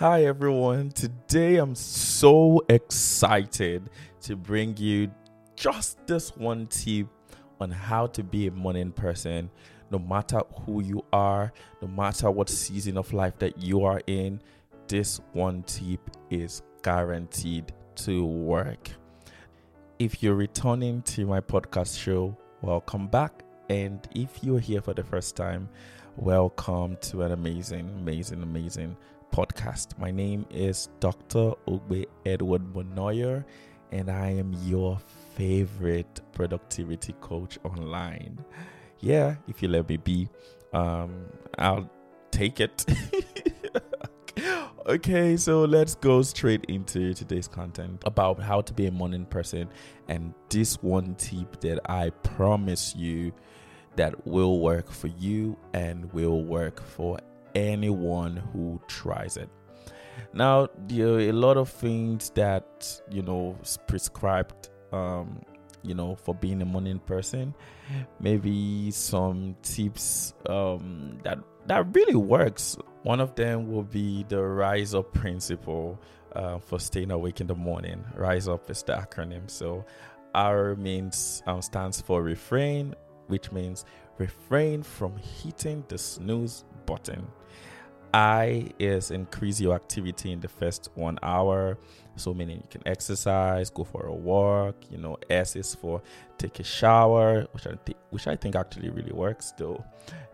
Hi everyone. Today I'm so excited to bring you just this one tip on how to be a morning person no matter who you are, no matter what season of life that you are in. This one tip is guaranteed to work. If you're returning to my podcast show, welcome back. And if you're here for the first time, welcome to an amazing, amazing, amazing podcast. My name is Dr. Ogbe Edward Monoyo, and I am your favorite productivity coach online. Yeah, if you let me be, um, I'll take it. okay, so let's go straight into today's content about how to be a morning person and this one tip that I promise you that will work for you and will work for anyone who tries it. Now, there are a lot of things that you know prescribed, um, you know, for being a morning person. Maybe some tips um, that that really works. One of them will be the rise up principle uh, for staying awake in the morning. Rise up is the acronym. So R means um, stands for refrain, which means refrain from hitting the snooze button. I is increase your activity in the first one hour. So meaning you can exercise, go for a walk. You know, S is for take a shower, which I think which I think actually really works though.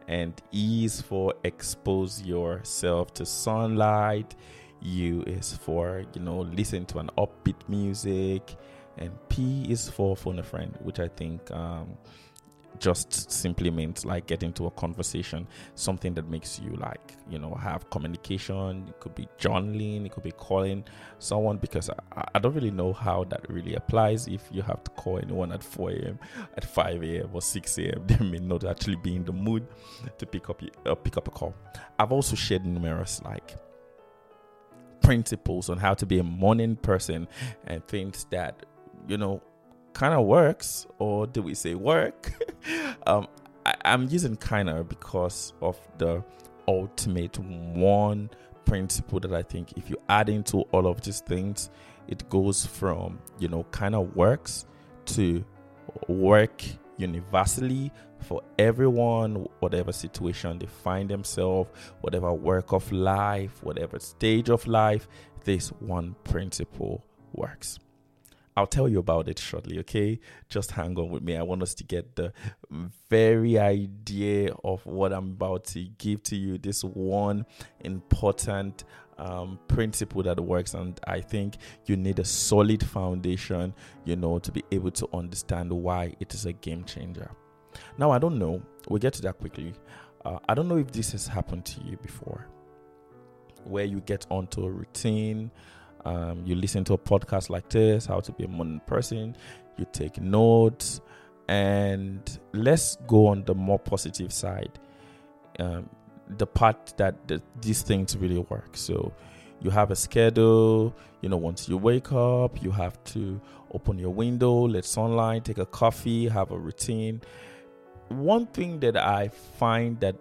And E is for expose yourself to sunlight. U is for you know listen to an upbeat music, and P is for phone a friend, which I think um, just simply means like getting to a conversation, something that makes you like, you know, have communication. It could be journaling, it could be calling someone because I, I don't really know how that really applies. If you have to call anyone at 4 a.m., at 5 a.m., or 6 a.m., they may not actually be in the mood to pick up uh, pick up a call. I've also shared numerous like principles on how to be a morning person and things that you know kind of works, or do we say work? um, I, I'm using kind of because of the ultimate one principle that I think if you add into all of these things, it goes from, you know, kind of works to work universally for everyone, whatever situation they find themselves, whatever work of life, whatever stage of life, this one principle works. I'll tell you about it shortly, okay? Just hang on with me. I want us to get the very idea of what I'm about to give to you. This one important um, principle that works, and I think you need a solid foundation, you know, to be able to understand why it is a game changer. Now, I don't know, we'll get to that quickly. Uh, I don't know if this has happened to you before, where you get onto a routine um, you listen to a podcast like this, How to Be a Modern Person, you take notes, and let's go on the more positive side. Um, the part that the, these things really work. So you have a schedule, you know, once you wake up, you have to open your window, let sunlight, take a coffee, have a routine. One thing that I find that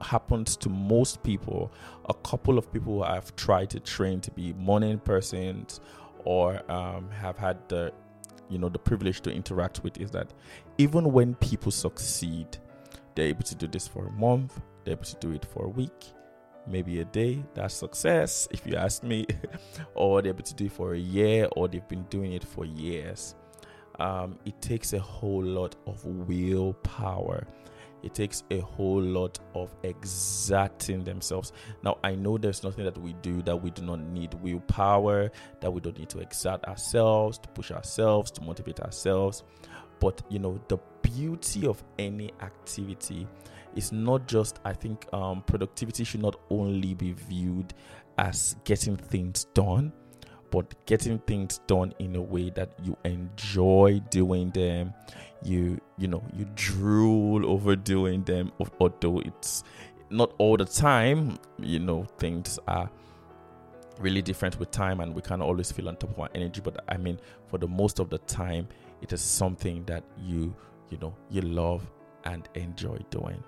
happens to most people. A couple of people I've tried to train to be morning persons or um, have had the you know the privilege to interact with is that even when people succeed, they're able to do this for a month, they're able to do it for a week, maybe a day. That's success, if you ask me, or they're able to do it for a year, or they've been doing it for years. Um, it takes a whole lot of willpower it takes a whole lot of exerting themselves. Now, I know there's nothing that we do that we do not need willpower, that we don't need to exert ourselves, to push ourselves, to motivate ourselves. But, you know, the beauty of any activity is not just, I think, um, productivity should not only be viewed as getting things done, but getting things done in a way that you enjoy doing them. You you know you drool over doing them, although it's not all the time. You know things are really different with time and we can't always feel on top of our energy but i mean for the most of the time it is something that you you know you love and enjoy doing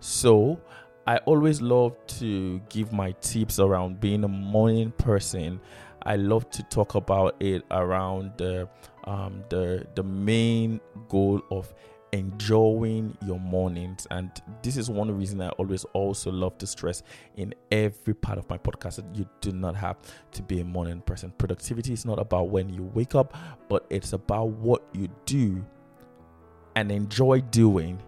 so i always love to give my tips around being a morning person i love to talk about it around the um, the the main goal of enjoying your mornings. And this is one reason I always also love to stress in every part of my podcast that you do not have to be a morning person. Productivity is not about when you wake up, but it's about what you do and enjoy doing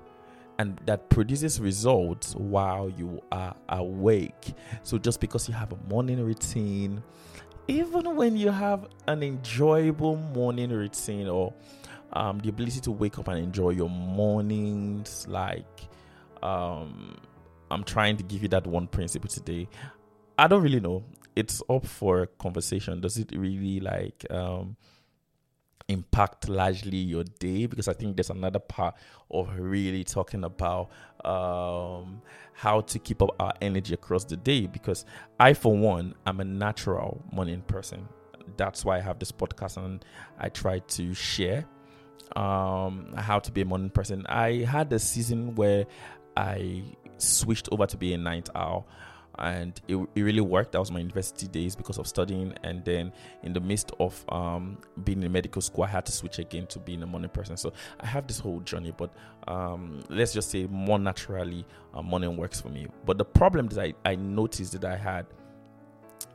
and that produces results while you are awake. So just because you have a morning routine, even when you have an enjoyable morning routine or um, the ability to wake up and enjoy your mornings. Like, um, I'm trying to give you that one principle today. I don't really know. It's up for conversation. Does it really like um, impact largely your day? Because I think there's another part of really talking about um, how to keep up our energy across the day. Because I, for one, I'm a natural morning person. That's why I have this podcast and I try to share um, how to be a morning person. I had a season where I switched over to be a night owl and it, it really worked. That was my university days because of studying, and then in the midst of um, being in medical school, I had to switch again to being a morning person. So I have this whole journey, but um, let's just say more naturally, uh, works for me. But the problem that I, I noticed that I had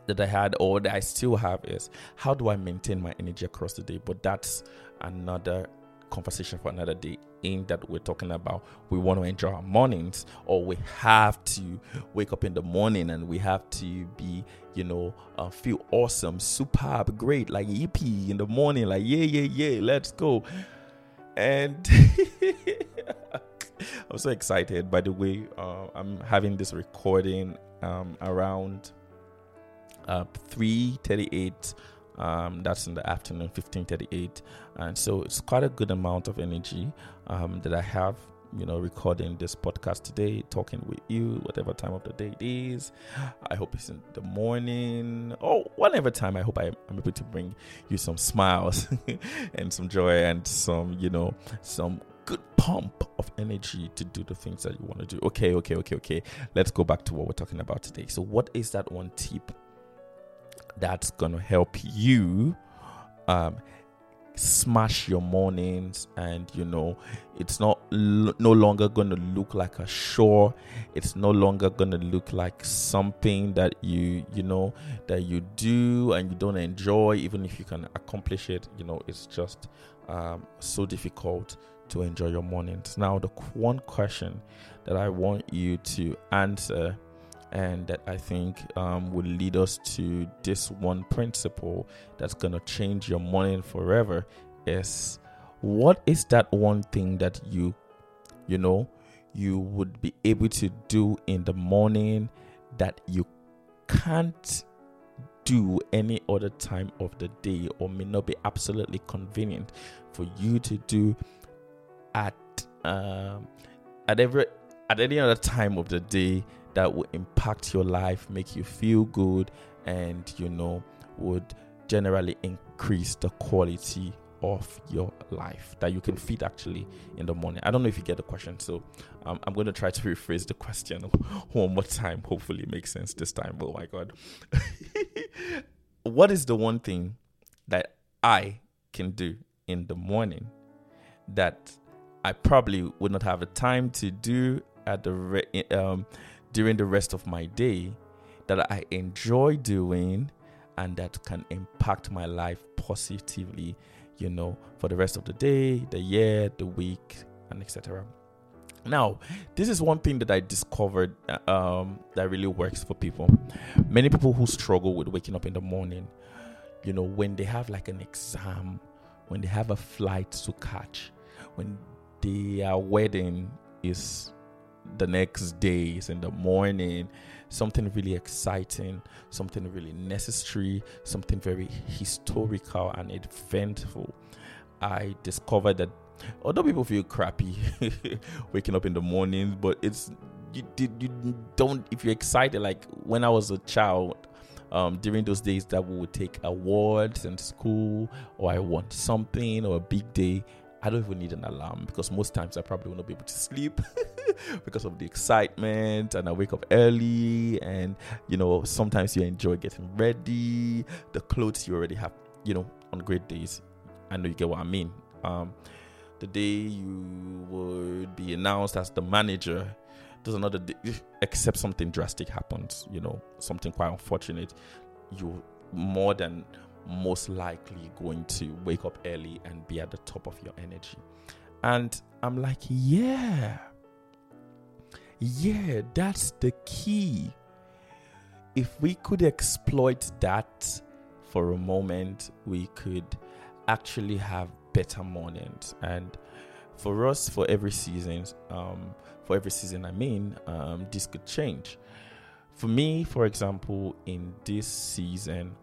that I had or that I still have is how do I maintain my energy across the day? But that's another conversation for another day in that we're talking about. We want to enjoy our mornings or we have to wake up in the morning and we have to be you know uh, feel awesome superb great like yippee in the morning like yeah yeah yeah let's go. And i'm so excited. By the way uh, i'm having this recording um, around uh, 338 um, that's in the afternoon, 15:38, and so it's quite a good amount of energy um, that I have. You know, recording this podcast today, talking with you, whatever time of the day it is. I hope it's in the morning or whatever time. I hope I, am able to bring you some smiles and some joy and some, you know, some good pump of energy to do the things that you want to do. Okay, okay, okay, okay. Let's go back to what we're talking about today. So, what is that one tip that's going to help you um, smash your mornings and you know it's not no longer going to look like a chore. It's no longer going to look like something that you you know that you do and you don't enjoy even if you can accomplish it. You know it's just um, so difficult to enjoy your mornings. Now the one question that i want you to answer and that I think um, will lead us to this one principle that's going to change your morning forever is what is that one thing that you you know you would be able to do in the morning that you can't do any other time of the day or may not be absolutely convenient for you to do at um, at every at any other time of the day that will impact your life, make you feel good, and you know, would generally increase the quality of your life that you can feed actually in the morning. I don't know if you get the question, so um, I'm going to try to rephrase the question one more time. Hopefully, it makes sense this time. Oh my God. what is the one thing that I can do in the morning that I probably would not have the time to do at the um, during the rest of my day that I enjoy doing and that can impact my life positively, you know, for the rest of the day, the year, the week, and etc. Now, this is one thing that I discovered uh, um, that really works for people. Many people who struggle with waking up in the morning, you know, when they have like an exam, when they have a flight to catch, when their wedding is the next days in the morning something really exciting, something really necessary, something very historical and eventful. I discovered that other people feel crappy waking up in the morning, but it's you you don't if you're excited like when I was a child um, during those days that we would take awards in school or I want something or a big day I don't even need an alarm because most times I probably will not be able to sleep because of the excitement and I wake up early and you know sometimes you enjoy getting ready the clothes you already have you know on great days. I know you get what I mean. Um, the day you would be announced as the manager there's another day, except something drastic happens you know something quite unfortunate you more than most likely going to wake up early and be at the top of your energy. And I'm like, yeah, yeah, that's the key. If we could exploit that for a moment, we could actually have better mornings. And for us, for every season, um, for every season, I mean, um, this could change. For me, for example, in this season,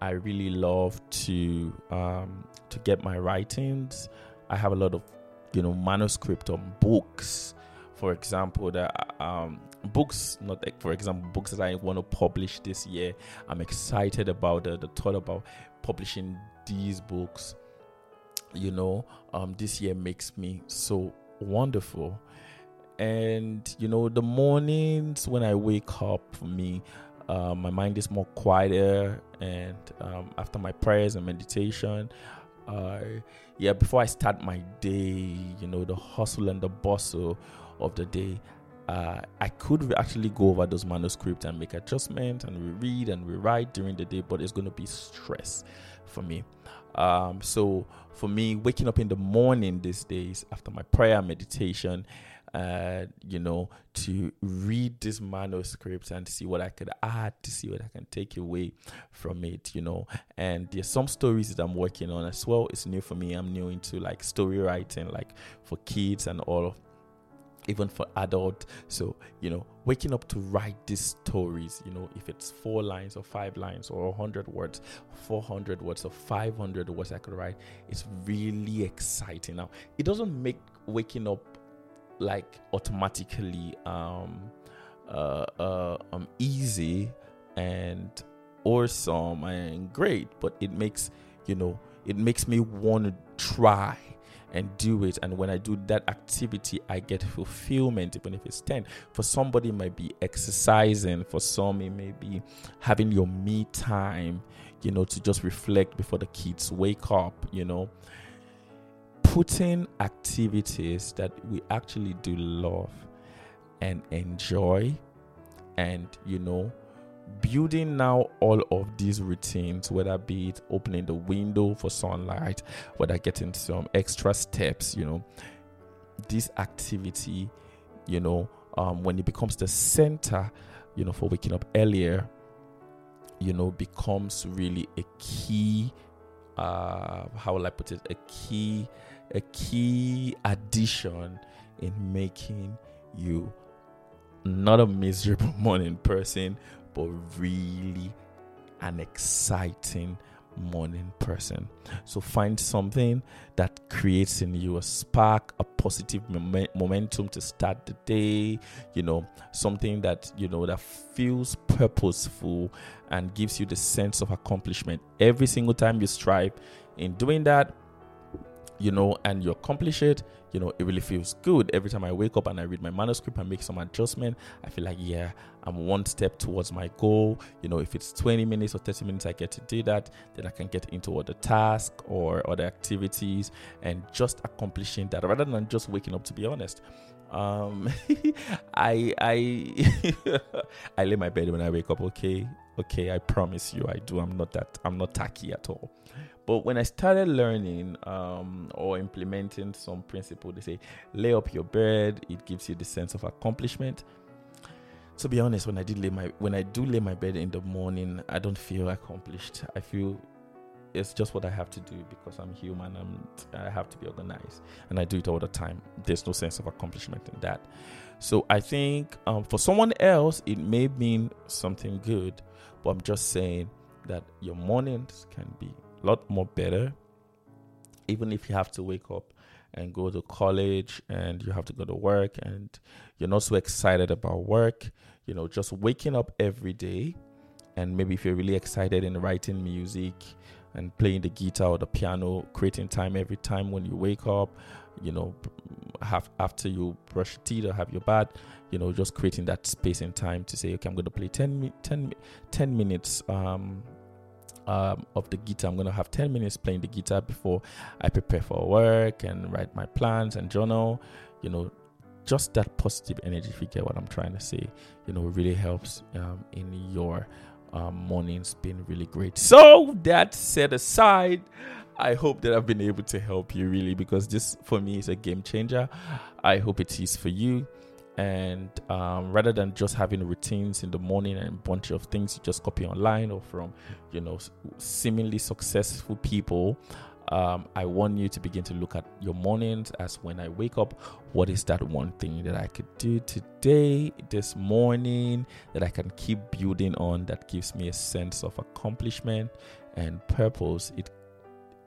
I really love to um, to get my writings. I have a lot of you know manuscript on books, for example, that um, books not for example books that I want to publish this year. I'm excited about the, the thought about publishing these books. You know, um, this year makes me so wonderful. And you know, the mornings when I wake up for me, uh, my mind is more quieter and um, after my prayers and meditation uh, yeah before i start my day you know the hustle and the bustle of the day uh, I could actually go over those manuscripts and make adjustments and reread and rewrite during the day, but it's going to be stress for me. Um, so for me, waking up in the morning these days after my prayer meditation uh, you know, to read this manuscript and see what I could add, to see what I can take away from it, you know. And there's some stories that I'm working on as well. It's new for me. I'm new into like story writing, like for kids and all of even for adult. So you know waking up to write these stories you know if it's four lines or five lines or 100 words 400 words or 500 words i could write it's really exciting. Now it doesn't make waking up like automatically um uh, uh um easy and awesome and great but it makes you know it makes me want to try and do it. And when i do that activity i get fulfillment even if it's 10 for somebody it might be exercising. For some it may be having your me time you know to just reflect before the kids wake up you know. Putting activities that we actually do love and enjoy and you know building now all of these routines whether be it opening the window for sunlight whether getting some extra steps you know this activity you know um, when it becomes the center you know for waking up earlier you know becomes really a key uh how will i put it? A key a key addition in making you not a miserable morning person, but really an exciting morning person. So find something that creates in you a spark, a positive mom- momentum to start the day, you know, something that, you know, that feels purposeful and gives you the sense of accomplishment. Every single time you strive in doing that, you know, and you accomplish it, you know, it really feels good. Every time I wake up and I read my manuscript and make some adjustment, I feel like, yeah, I'm one step towards my goal. You know, if it's 20 minutes or 30 minutes, I get to do that, then I can get into other tasks or other activities and just accomplishing that rather than just waking up, to be honest. Um, I, I, I lay my bed when I wake up. Okay. Okay. I promise you, I do. I'm not that, I'm not tacky at all. But when I started learning um, or implementing some principle, they say lay up your bed. It gives you the sense of accomplishment. To be honest, when I did lay my when I do lay my bed in the morning, I don't feel accomplished. I feel it's just what I have to do because I'm human and I have to be organized, and I do it all the time. There's no sense of accomplishment in that. So I think um, for someone else, it may mean something good, but I'm just saying that your mornings can be lot more better, even if you have to wake up and go to college and you have to go to work and you're not so excited about work. You know, just waking up every day and maybe if you're really excited in writing music and playing the guitar or the piano, creating time every time when you wake up, you know, have after you brush your teeth or have your bath, you know, just creating that space and time to say, okay, I'm going to play 10, 10, 10 minutes um, um, of the guitar. I'm going to have 10 minutes playing the guitar before I prepare for work and write my plans and journal. You know, just that positive energy, if you get what I'm trying to say, you know, really helps um, in your um, mornings being really great. So, that set aside, I hope that I've been able to help you really because this for me is a game changer. I hope it is for you. And um, rather than just having routines in the morning and a bunch of things you just copy online or from, you know, seemingly successful people, um, I want you to begin to look at your mornings as when I wake up, what is that one thing that I could do today, this morning, that I can keep building on that gives me a sense of accomplishment and purpose? It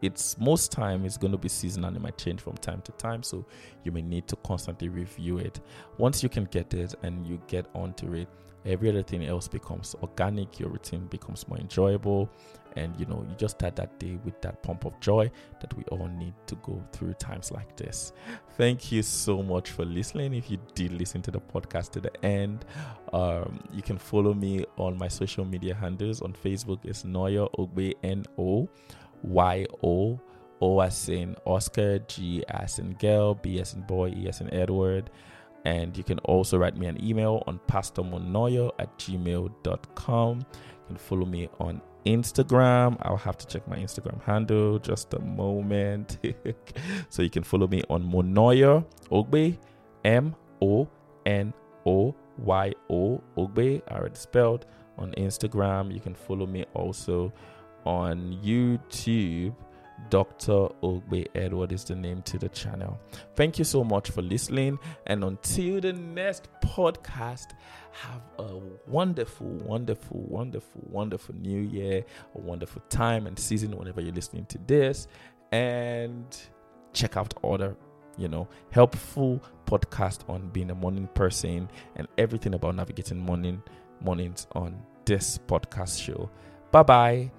it's most time it's going to be seasonal it might change from time to time so you may need to constantly review it. Once you can get it and you get onto it every other thing else becomes organic your routine becomes more enjoyable and you know you just start that day with that pump of joy that we all need to go through times like this. Thank you so much for listening. If you did listen to the podcast to the end um, you can follow me on my social media handles. On facebook it's noyo ogbe no y o o as in oscar g as in girl b as in boy e as in edward and you can also write me an email on pastormonoyo at gmail.com. You can follow me on Instagram. I'll have to check my Instagram handle just a moment. so you can follow me on Monoyo Ogbe, M O N O Y O Ogbe, already spelled on Instagram. You can follow me also on YouTube Dr. Ogbe Edward is the name to the channel. Thank you so much for listening. And until the next podcast, have a wonderful, wonderful, wonderful, wonderful new year, a wonderful time and season whenever you're listening to this. And check out other, you know, helpful podcast on being a morning person and everything about navigating morning mornings on this podcast show. Bye bye